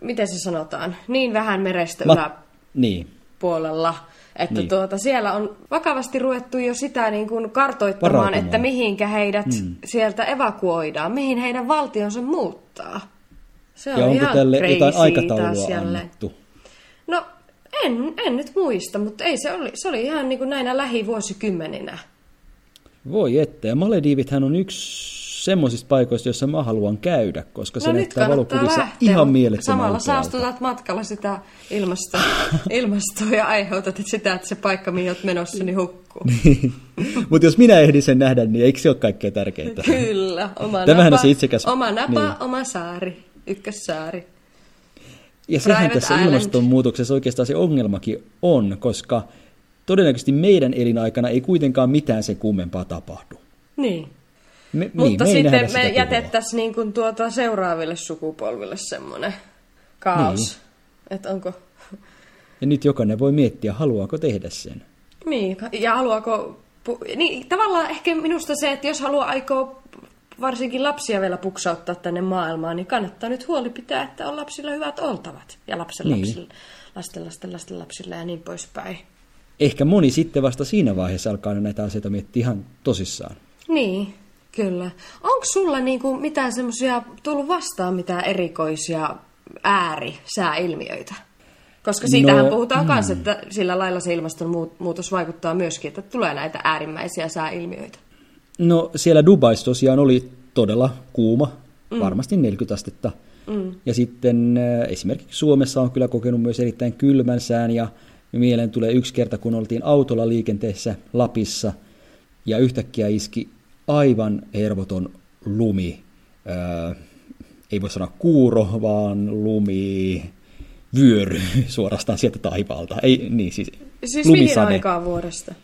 B: miten se sanotaan, niin vähän merestä
A: Ma- niin,
B: yläpuolella, että
A: Niin.
B: tuota, siellä on vakavasti ruvettu jo sitä niin kuin kartoittamaan,
A: Varautumaan.
B: että mihinkä heidät mm. sieltä evakuoidaan, mihin heidän valtionsa muuttaa. Se on
A: ja onko
B: ihan
A: tälle jotain aikataulua annettu?
B: No, en, en nyt muista, mutta ei se oli, se oli ihan niin kuin näinä lähivuosikymmeninä.
A: Voi että, ja Malediivithän on yksi semmoisista paikoista, joissa mä haluan käydä, koska se
B: No nyt
A: näyttää valokuvissa
B: lähteä,
A: ihan mielettömän
B: Samalla saastutat matkalla sitä ilmastoa, ilmastoa ja aiheutat että sitä, että se paikka, mihin olet menossa, niin hukkuu.
A: Mutta jos minä ehdin sen nähdä, niin eikö se ole kaikkein tärkeintä?
B: Kyllä, oma
A: Tämähän on
B: napa,
A: se itsekäs-
B: oma napa,
A: niin.
B: oma saari, ykkössaari.
A: Ja sehän
B: Private
A: tässä
B: Island.
A: ilmastonmuutoksessa oikeastaan se ongelmakin on, koska todennäköisesti meidän elinaikana ei kuitenkaan mitään sen kummempaa tapahdu.
B: Niin.
A: Me,
B: Mutta
A: niin, me
B: sitten me jätettäisiin niin kuin tuota seuraaville sukupolville semmoinen kaos. Niin. Että onko...
A: Ja nyt jokainen voi miettiä, haluaako tehdä sen.
B: Niin, ja haluaako... Niin, tavallaan ehkä minusta se, että jos haluaa aikoo varsinkin lapsia vielä puksauttaa tänne maailmaan, niin kannattaa nyt huoli pitää, että on lapsilla hyvät oltavat. Ja lapsen
A: Niin.
B: lapsilla, lasten lasten lasten lapsilla ja niin poispäin.
A: Ehkä moni sitten vasta siinä vaiheessa alkaa näitä asioita miettiä ihan tosissaan.
B: Niin, kyllä. Onko sulla niinku mitään semmoisia tullut vastaan mitään erikoisia äärisääilmiöitä? Koska siitähän
A: No,
B: puhutaan myös, että sillä lailla se ilmastonmuutos vaikuttaa myöskin, että tulee näitä äärimmäisiä sääilmiöitä.
A: No siellä Dubaissa tosiaan oli todella kuuma, mm. varmasti 40 astetta. Mm. Ja sitten äh, esimerkiksi Suomessa on kyllä kokenut myös erittäin kylmän sään ja mieleen tulee yksi kerta, kun oltiin autolla liikenteessä Lapissa ja yhtäkkiä iski aivan hervoton lumi. Äh, ei voi sanoa kuuro, vaan lumi, vyöry suorastaan sieltä taivaalta. Ei, niin, siis,
B: Siis mihin
A: lumisade.
B: aikaa vuodesta?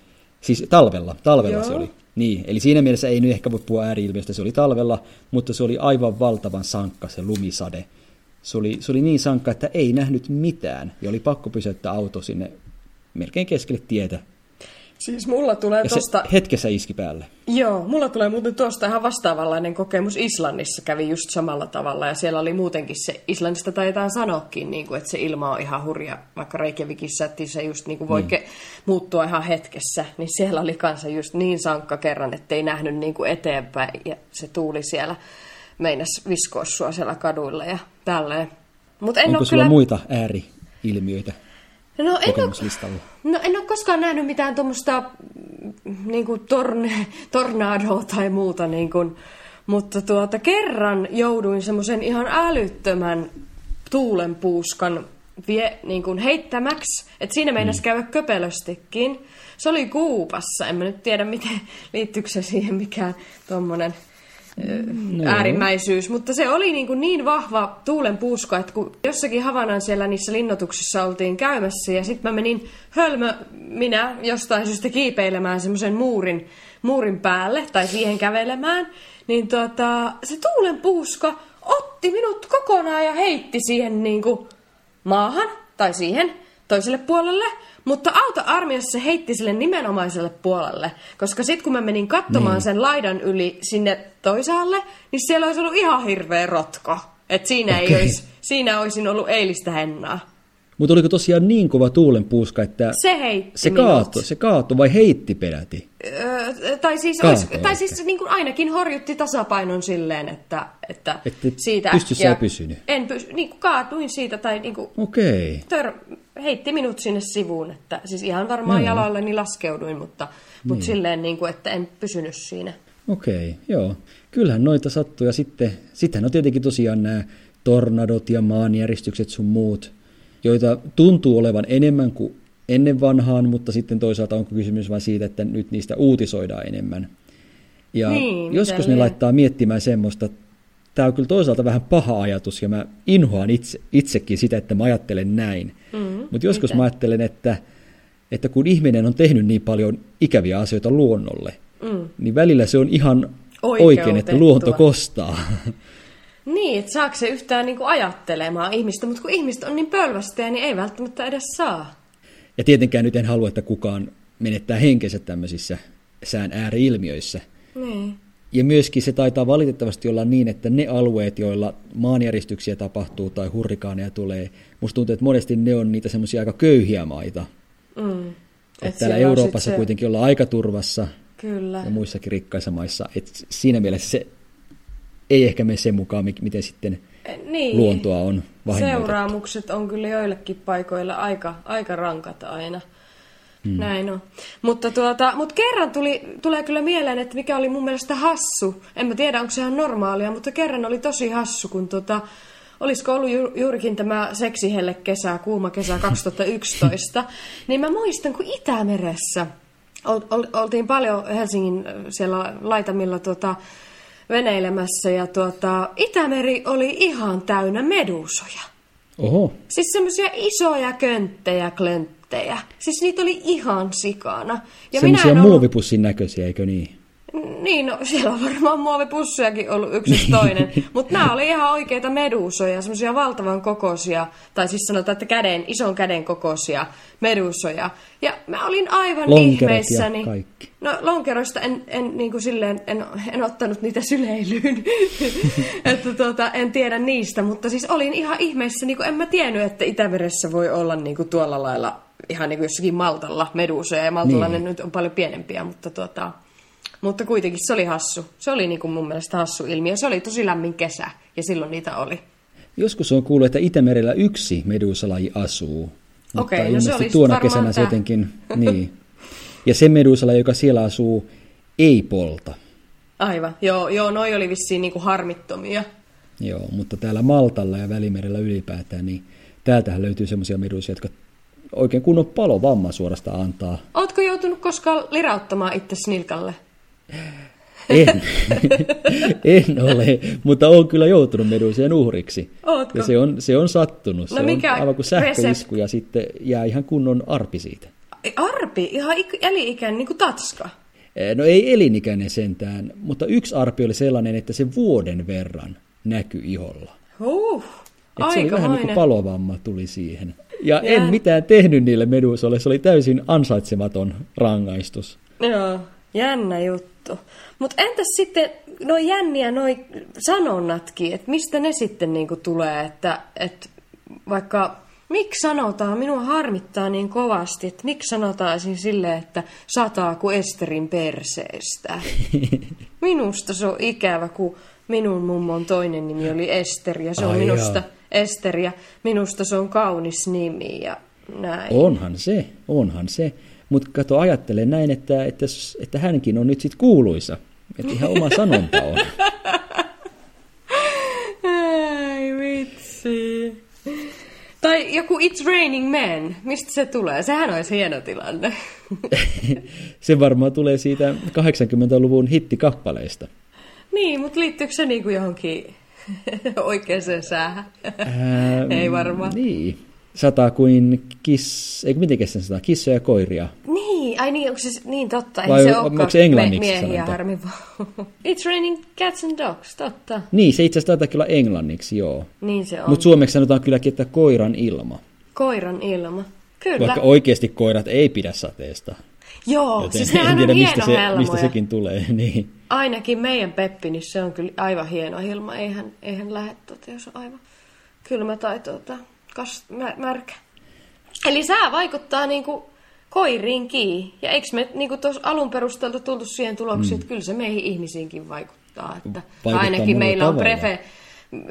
A: Siis talvella, talvella
B: Joo.
A: se oli. Niin, eli siinä mielessä ei nyt ehkä voi puhua ääriilmiöstä, se oli talvella, mutta se oli aivan valtavan sankka se lumisade. Se oli, se oli niin sankka, että ei nähnyt mitään ja oli pakko pysäyttää auto sinne melkein keskelle tietä.
B: Siis mulla tulee
A: Ja
B: tosta...
A: hetkessä iski päälle.
B: Joo, mulla tulee muuten tuosta ihan vastaavanlainen kokemus. Islannissa kävi just samalla tavalla ja siellä oli muutenkin se, Islannista taitaa sanoakin, niin kuin, että se ilma on ihan hurja, vaikka Reykjavikissa, että se just niin kuin voi ke- muuttua ihan hetkessä, niin siellä oli kanssa just niin sankka kerran, että ei nähnyt niin kuin eteenpäin. Ja se tuuli siellä meinas viskoa sua siellä kaduilla ja tälleen. Mut en
A: Onko sulla
B: kyllä...
A: muita ääriilmiöitä
B: No en ole, no en ole koskaan nähnyt mitään tuommoista niin torne, tornadoa tai muuta, niin kuin, mutta tuota, kerran jouduin semmoisen ihan älyttömän tuulenpuuskan vie, niin kuin heittämäksi, että siinä meinasi käydä köpelöstikin. Se oli Kuupassa, en mä nyt tiedä miten liittyykö se siihen mikään tuommoinen no. äärimmäisyys, mutta se oli niin, kuin niin vahva tuulen puuska, että kun jossakin Havanan siellä niissä linnoituksissa oltiin käymässä ja sitten mä menin hölmö minä jostain syystä kiipeilemään semmoisen muurin, muurin päälle tai siihen kävelemään, niin tota, se tuulen puuska otti minut kokonaan ja heitti siihen niin kuin maahan tai siihen toiselle puolelle, mutta auto-armiassa se heitti sille nimenomaiselle puolelle, koska sitten kun mä menin katsomaan niin. sen laidan yli sinne toisaalle, niin siellä olisi ollut ihan hirveä rotko. Et siinä, ei
A: Okei.
B: olisi, siinä olisin ollut eilistä hennaa.
A: Mutta oliko tosiaan niin kova tuulenpuuska, että
B: Se heitti
A: se kaatoi, se kaatoi vai heitti peräti?
B: Öö, tai siis, olisi, tai siis niin kuin ainakin horjutti tasapainon silleen, että, että,
A: Että
B: siitä
A: pystyssä ei pysynyt.
B: En pysy, niin kuin kaatuin siitä tai niin kuin
A: Okei.
B: tör, heitti minut sinne sivuun. Että, siis ihan varmaan
A: Joo.
B: jaloilleni laskeuduin, mutta, mutta
A: Niin.
B: silleen, niin kuin, että en pysynyt siinä.
A: Okei, joo. Kyllähän noita sattuu ja sitten, sittenhän on tietenkin tosiaan nämä tornadot ja maanjäristykset sun muut, joita tuntuu olevan enemmän kuin ennen vanhaan, mutta sitten toisaalta onko kysymys vain siitä, että nyt niistä uutisoidaan enemmän. Ja
B: Niin,
A: joskus ne laittaa miettimään semmoista, tämä on kyllä toisaalta vähän paha ajatus ja mä inhoan itse, itsekin sitä, että mä ajattelen näin.
B: Mm,
A: Mutta joskus
B: miten?
A: mä ajattelen, että, että kun ihminen on tehnyt niin paljon ikäviä asioita luonnolle,
B: Mm.
A: niin välillä se on ihan oikein, että luonto kostaa.
B: Niin, että saako se yhtään niin kuin ajattelemaan ihmistä, mutta kun ihmiset on niin pölvästejä, niin ei välttämättä edes saa.
A: Ja tietenkään nyt en halua, että kukaan menettää henkensä tämmöisissä sään ääriilmiöissä.
B: Niin.
A: Ja myöskin se taitaa valitettavasti olla niin, että ne alueet, joilla maanjäristyksiä tapahtuu tai hurrikaaneja tulee, musta tuntuu, että monesti ne on niitä semmoisia aika köyhiä maita.
B: Mm.
A: Et
B: Et
A: täällä Euroopassa
B: se-
A: kuitenkin ollaan aika turvassa
B: Kyllä.
A: ja muissakin rikkaissa maissa. Et siinä mielessä se ei ehkä mene sen mukaan, mi- miten sitten
B: Niin.
A: luontoa on vahingoitettu.
B: Seuraamukset on kyllä joillekin paikoilla aika, aika rankat aina. Hmm. Näin on. Mutta, tuota, mutta kerran tuli, tulee kyllä mieleen, että mikä oli mun mielestä hassu. En mä tiedä, onko se ihan normaalia, mutta kerran oli tosi hassu, kun tota, olisiko ollut ju, juurikin tämä seksihelle kesä, kuuma kesä 2011, niin mä muistan, kun Itämeressä ol, ol, oltiin paljon Helsingin äh, siellä laitamilla tuota, veneilemässä ja tuota, Itämeri oli ihan täynnä medusoja.
A: Oho,
B: Siis semmoisia isoja könttejä, klönttejä. Siis niitä oli ihan sikana. Ja
A: semmoisia
B: ollut-
A: muovipussin näköisiä, eikö niin?
B: Niin, no siellä on varmaan muovipussejakin ollut yksi toinen. Mutta nämä oli ihan oikeita medusoja, semmoisia valtavan kokoisia, tai siis sanotaan, että käden, ison käden kokoisia medusoja. Ja mä olin aivan
A: Lonkerot ja
B: ihmeissäni.
A: kaikki.
B: No lonkeroista en, en, niin kuin silleen, en, en ottanut niitä syleilyyn, että tuota, en tiedä niistä, mutta siis olin ihan ihmeissäni, kun en mä tiennyt, että Itämeressä voi olla niin kuin tuolla lailla ihan niin kuin jossakin Maltalla medusoja, ja Maltalla
A: Niin.
B: ne nyt on paljon pienempiä, mutta tuota, mutta kuitenkin se oli hassu. Se oli niin kuin mun mielestä hassu ilmiö. Se oli tosi lämmin kesä ja silloin niitä oli.
A: Joskus on kuullut, että Itämerellä yksi medusalaji asuu. Mutta
B: Okei, no se oli
A: tuona kesänä se jotenkin, niin. Ja se medusalaji, joka siellä asuu, ei polta.
B: Aivan. Joo, joo noi oli vissiin niin kuin harmittomia.
A: Joo, mutta täällä Maltalla ja Välimerellä ylipäätään, niin täältähän löytyy semmoisia medusia, jotka oikein kunnon palovamma suorastaan antaa.
B: Ootko joutunut koskaan lirauttamaan itse nilkalle?
A: En, en ole, mutta olen kyllä joutunut medusien uhriksi.
B: Ootko?
A: Ja se on, se on sattunut.
B: No
A: se
B: mikä
A: on aivan kuin sähköisku ja sitten jää ihan kunnon arpi siitä.
B: Arpi, ihan ik- eli-ikäinen, niin kuin tatska.
A: Eh, No ei elinikäinen sentään, mutta yksi arpi oli sellainen, että se vuoden verran näkyi iholla.
B: Huh,
A: Et se oli vähän niin kuin palovamma tuli siihen. Ja
B: Jää.
A: en mitään tehnyt niille medusoille, se oli täysin ansaitsematon rangaistus.
B: Joo, jännä juttu. Mutta entäs sitten, no jänniä noi sanonnatkin, että mistä ne sitten niinku tulee, että et vaikka miksi sanotaan, minua harmittaa niin kovasti, että miksi sanotaan esim. silleen, että sataa kuin Esterin perseestä. Minusta se on ikävä, kun minun mummon toinen nimi oli Ester ja se on
A: Ai
B: minusta
A: jaa.
B: Ester ja minusta se on kaunis nimi ja näin.
A: Onhan se, onhan se. Mutta kato, ajattele näin, että, että, että hänkin on nyt sit kuuluisa. Että ihan oma sanonta on.
B: Ei vitsi. Tai joku It's Raining Men. Mistä se tulee? Sehän olisi hieno tilanne.
A: Se varmaan tulee siitä 80-luvun hittikappaleista.
B: niin, mutta liittyykö se niinku johonkin oikeaan säähän?
A: Ää,
B: Ei varmaan.
A: Niin. Sataa kuin kiss... Eikö miten sen sataa? Kissoja ja koiria.
B: Niin, ai niin, onko se niin totta? Ei
A: Vai
B: se
A: on- onko se englanniksi
B: me- miehiä harmi. It's Raining Cats and Dogs, totta.
A: Niin, se itse asiassa taitaa kyllä englanniksi, joo.
B: Niin se on.
A: Mutta suomeksi sanotaan kylläkin, että koiran ilma.
B: Koiran ilma. Kyllä.
A: Vaikka oikeasti koirat ei pidä sateesta.
B: Joo,
A: Joten
B: siis
A: en tiedä,
B: on
A: mistä,
B: hieno
A: se, mistä sekin tulee. Niin.
B: Ainakin meidän Peppi, niin se on kyllä aivan hieno hilma. Eihän, eihän lähde tota, jos on aivan kylmä tai tota, kas, mä, märkä. Eli sää vaikuttaa niinku koiriinkin. Ja eikö me niinku tuossa alun perusteelta tultu siihen tulokseen, mm. että kyllä se meihin ihmisiinkin vaikuttaa. Että
A: Vaikuttaa
B: ainakin meillä on
A: tavalla.
B: prefe,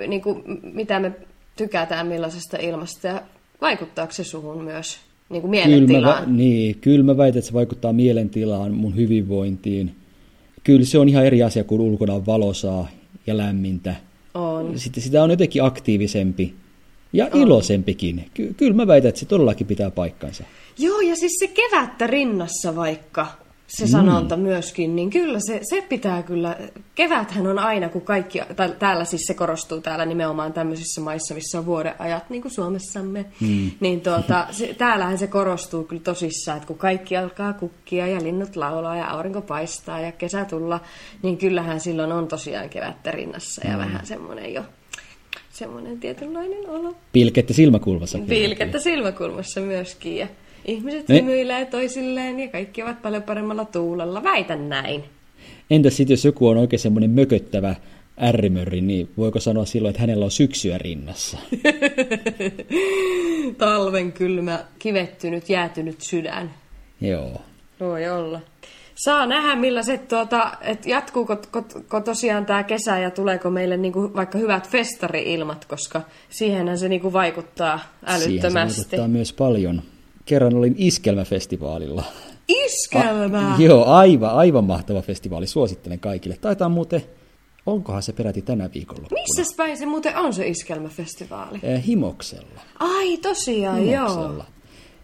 B: niinku, mitä me tykätään millaisesta ilmasta. Ja vaikuttaako se suhun myös niinku
A: Kyllä, mä,
B: mielentilaan?
A: vä- niin, kyllä mä väitän, että se vaikuttaa mielentilaan, mun hyvinvointiin. Kyllä se on ihan eri asia, kun ulkona on valosaa ja lämmintä.
B: On.
A: Sitten sitä on jotenkin aktiivisempi ja iloisempikin. Ky- kyllä mä väitän, että se todellakin pitää paikkansa.
B: Joo, ja siis se kevättä rinnassa vaikka, se sanonta myöskin, niin kyllä se, se pitää kyllä, keväthän on aina, kun kaikki, täällä siis se korostuu täällä nimenomaan tämmöisissä maissa, missä on vuodenajat, niin kuin Suomessamme, mm. niin tuota, se, täällähän se korostuu kyllä tosissaan, että kun kaikki alkaa kukkia ja linnut laulaa ja aurinko paistaa ja kesä tulla, niin kyllähän silloin on tosiaan kevättä rinnassa ja mm. vähän semmoinen jo, semmoinen tietynlainen olo.
A: Pilkettä silmäkulmassa.
B: Pilkettä silmäkulmassa myöskin ja ihmiset
A: Ne-
B: hymyilee toisilleen ja kaikki ovat paljon paremmalla tuulella. Väitän näin.
A: Entäs sitten, jos joku on oikein semmoinen mököttävä ärrimörri, niin voiko sanoa silloin, että hänellä on syksyä rinnassa?
B: Talven kylmä, kivettynyt, jäätynyt sydän.
A: Joo.
B: Voi olla. Saa nähdä, millaiset, tuota, että jatkuuko ko, tosiaan tämä kesä ja tuleeko meille niinku vaikka hyvät festari-ilmat, koska siihenhän se niinku vaikuttaa
A: Siihen se
B: älyttömästi.
A: vaikuttaa myös paljon. Kerran olin Iskelmäfestivaalilla.
B: Iskelmää!
A: Joo, aivan, aivan mahtava festivaali. Suosittelen kaikille. Taitaa muuten, onkohan se peräti tänä viikolla?
B: Missä päin se muuten on se iskelmäfestivaali?
A: Eh, Himoksella.
B: Ai tosiaan, joo.
A: Himoksella.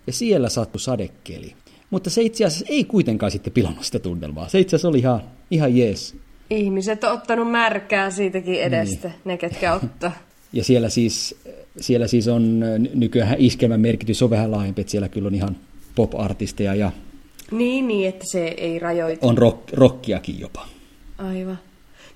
A: Ja siellä sattui sadekeli. Mutta se itse asiassa ei kuitenkaan sitten pilannut sitä tunnelmaa. Se itse asiassa oli ihan, ihan jees.
B: Ihmiset on ottanut märkää siitäkin edestä, niin. ne ketkä ottaa.
A: Ja siellä siis, siellä siis on nykyään iskelmän merkitys on vähän laajempi, että siellä kyllä on ihan pop-artisteja ja
B: Niin, niin, että se ei rajoitu.
A: on rock, rockiakin jopa.
B: Aivan.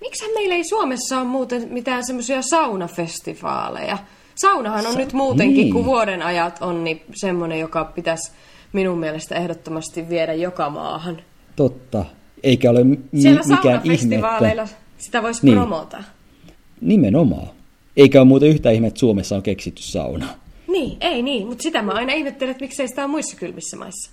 B: Miksi meillä ei Suomessa ole muuten mitään semmoisia saunafestivaaleja? Saunahan on
A: Sa-
B: nyt muutenkin,
A: niin.
B: kun vuoden ajat on, niin semmoinen, joka pitäisi minun mielestä ehdottomasti viedä joka maahan.
A: Totta. Eikä ole m-
B: Siellä
A: mikään ihme, että
B: sitä voisi
A: Niin.
B: promota.
A: nimenomaan. Eikä ole muuten yhtä ihme, että Suomessa on keksitty sauna.
B: Niin, ei niin, mutta sitä mä aina ihmettelen, että miksei sitä ole muissa kylmissä maissa.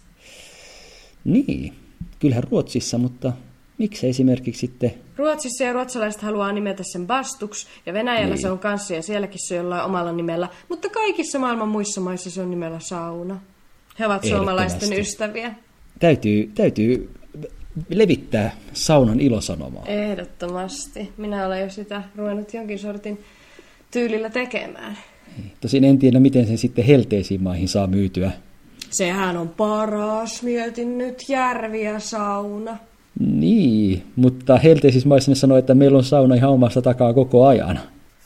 A: Niin, kyllähän Ruotsissa, mutta miksi esimerkiksi sitten...
B: Ruotsissa ja ruotsalaiset haluaa nimetä sen Bastuks, ja Venäjällä
A: Niin.
B: se on kanssa, ja sielläkin se on jollain omalla nimellä, mutta kaikissa maailman muissa maissa se on nimellä sauna. He ovat suomalaisten ystäviä.
A: Täytyy, täytyy levittää saunan ilosanomaa.
B: Ehdottomasti. Minä olen jo sitä ruvennut jonkin sortin tyylillä tekemään.
A: Tosin en tiedä, miten sen sitten helteisiin maihin saa myytyä.
B: Sehän on paras, mietin nyt järvi ja sauna.
A: Niin, mutta helteisissä maissa ne sanoo, että meillä on sauna ihan omassa takaa koko ajan.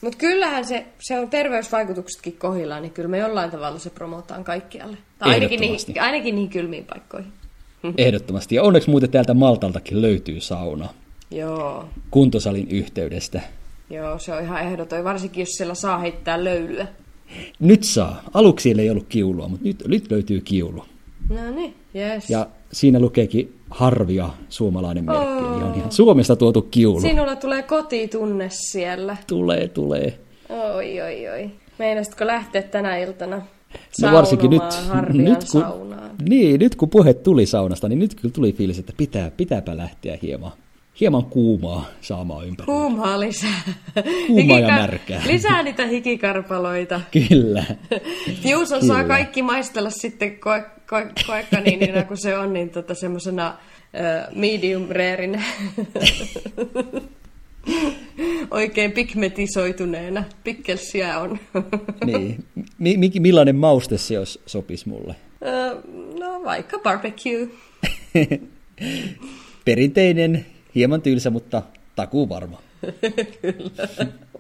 B: Mutta kyllähän se, se on terveysvaikutuksetkin kohillaan, niin kyllä me jollain tavalla se promotaan kaikkialle. Tai ainakin niihin, ainakin niihin kylmiin paikkoihin.
A: Ehdottomasti. Ja onneksi muuten täältä Maltaltakin löytyy sauna
B: Joo,
A: kuntosalin yhteydestä.
B: joo, se on ihan ehdoton, varsinkin jos siellä saa heittää löylyä.
A: Nyt saa. Aluksi ei ollut kiulua, mutta nyt, nyt löytyy kiulu.
B: No niin, yes.
A: Ja siinä lukeekin harvia suomalainen merkki. Eli on ihan Suomesta tuotu kiulu.
B: Sinulla tulee kotitunne siellä.
A: Tulee, tulee.
B: Oi, oi, oi. Meinasitko lähteä tänä iltana
A: No varsinkin nyt, nyt, kun,
B: saunaan?
A: niin, nyt kun puhe tuli saunasta, niin nyt kyllä tuli fiilis, että pitää, pitääpä lähteä hieman, hieman kuumaa saamaan ympäri.
B: Kuumaa lisää.
A: Kuumaa ja märkää.
B: Lisää niitä hikikarpaloita.
A: Kyllä.
B: Juuson
A: Kyllä.
B: saa kaikki maistella sitten koe, koe, koekaniinina, kun se on, niin tota semmoisena medium rareina. Oikein pigmetisoituneena. Pikkelsiä on.
A: niin. Mi- millainen mauste se jos sopisi mulle?
B: No vaikka barbecue.
A: Perinteinen, hieman tylsä, mutta takuu varma.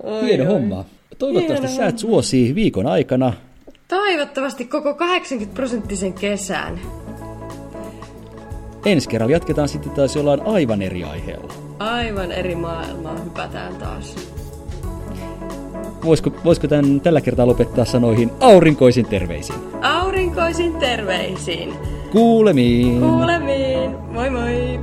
B: Oi,
A: Hieno
B: oi.
A: homma. Toivottavasti
B: Hieno
A: sä et suosii viikon aikana.
B: Toivottavasti koko 80 prosenttisen kesän.
A: Ensi kerralla jatketaan sitten taas jollain aivan eri aiheella.
B: Aivan eri maailmaa hypätään taas.
A: Voisiko, voisiko tämän tällä kertaa lopettaa sanoihin aurinkoisin terveisin?
B: Aurinkoisin terveisin.
A: Kuulemiin!
B: Kuulemiin. Moi moi.